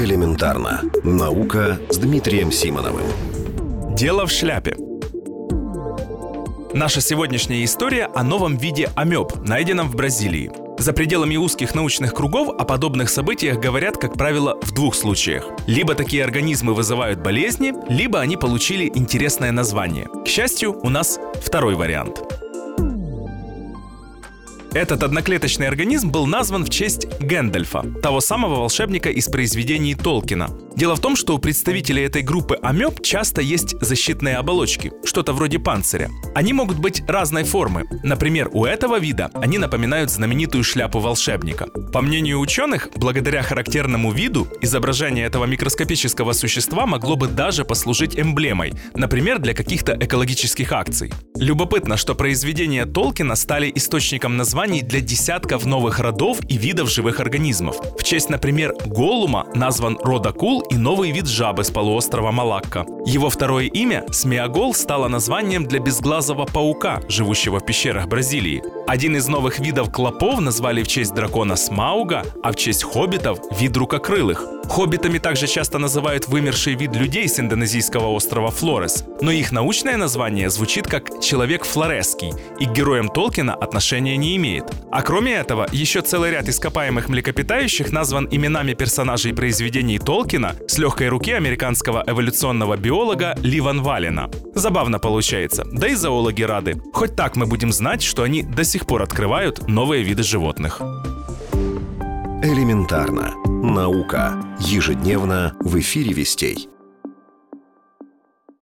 Элементарно. Наука с Дмитрием Симоновым. Дело в шляпе. Наша сегодняшняя история о новом виде амеб, найденном в Бразилии. За пределами узких научных кругов о подобных событиях говорят, как правило, в двух случаях. Либо такие организмы вызывают болезни, либо они получили интересное название. К счастью, у нас второй вариант. Этот одноклеточный организм был назван в честь Гэндальфа, того самого волшебника из произведений Толкина. Дело в том, что у представителей этой группы амеб часто есть защитные оболочки, что-то вроде панциря. Они могут быть разной формы. Например, у этого вида они напоминают знаменитую шляпу волшебника. По мнению ученых, благодаря характерному виду, изображение этого микроскопического существа могло бы даже послужить эмблемой, например, для каких-то экологических акций. Любопытно, что произведения Толкина стали источником названий для десятков новых родов и видов живых организмов. В честь, например, Голума назван род акул и новый вид жабы с полуострова Малакка. Его второе имя, Смеагол, стало названием для безглазого паука, живущего в пещерах Бразилии. Один из новых видов клопов назвали в честь дракона Смауга, а в честь хоббитов – вид рукокрылых. Хоббитами также часто называют вымерший вид людей с индонезийского острова Флорес, но их научное название звучит как «человек флореский» и к героям Толкина отношения не имеет. А кроме этого, еще целый ряд ископаемых млекопитающих назван именами персонажей произведений Толкина с легкой руки американского эволюционного биолога Ли Ван Валена. Забавно получается, да и зоологи рады. Хоть так мы будем знать, что они до сих пор открывают новые виды животных. Элементарно. Наука. Ежедневно в эфире «Вестей».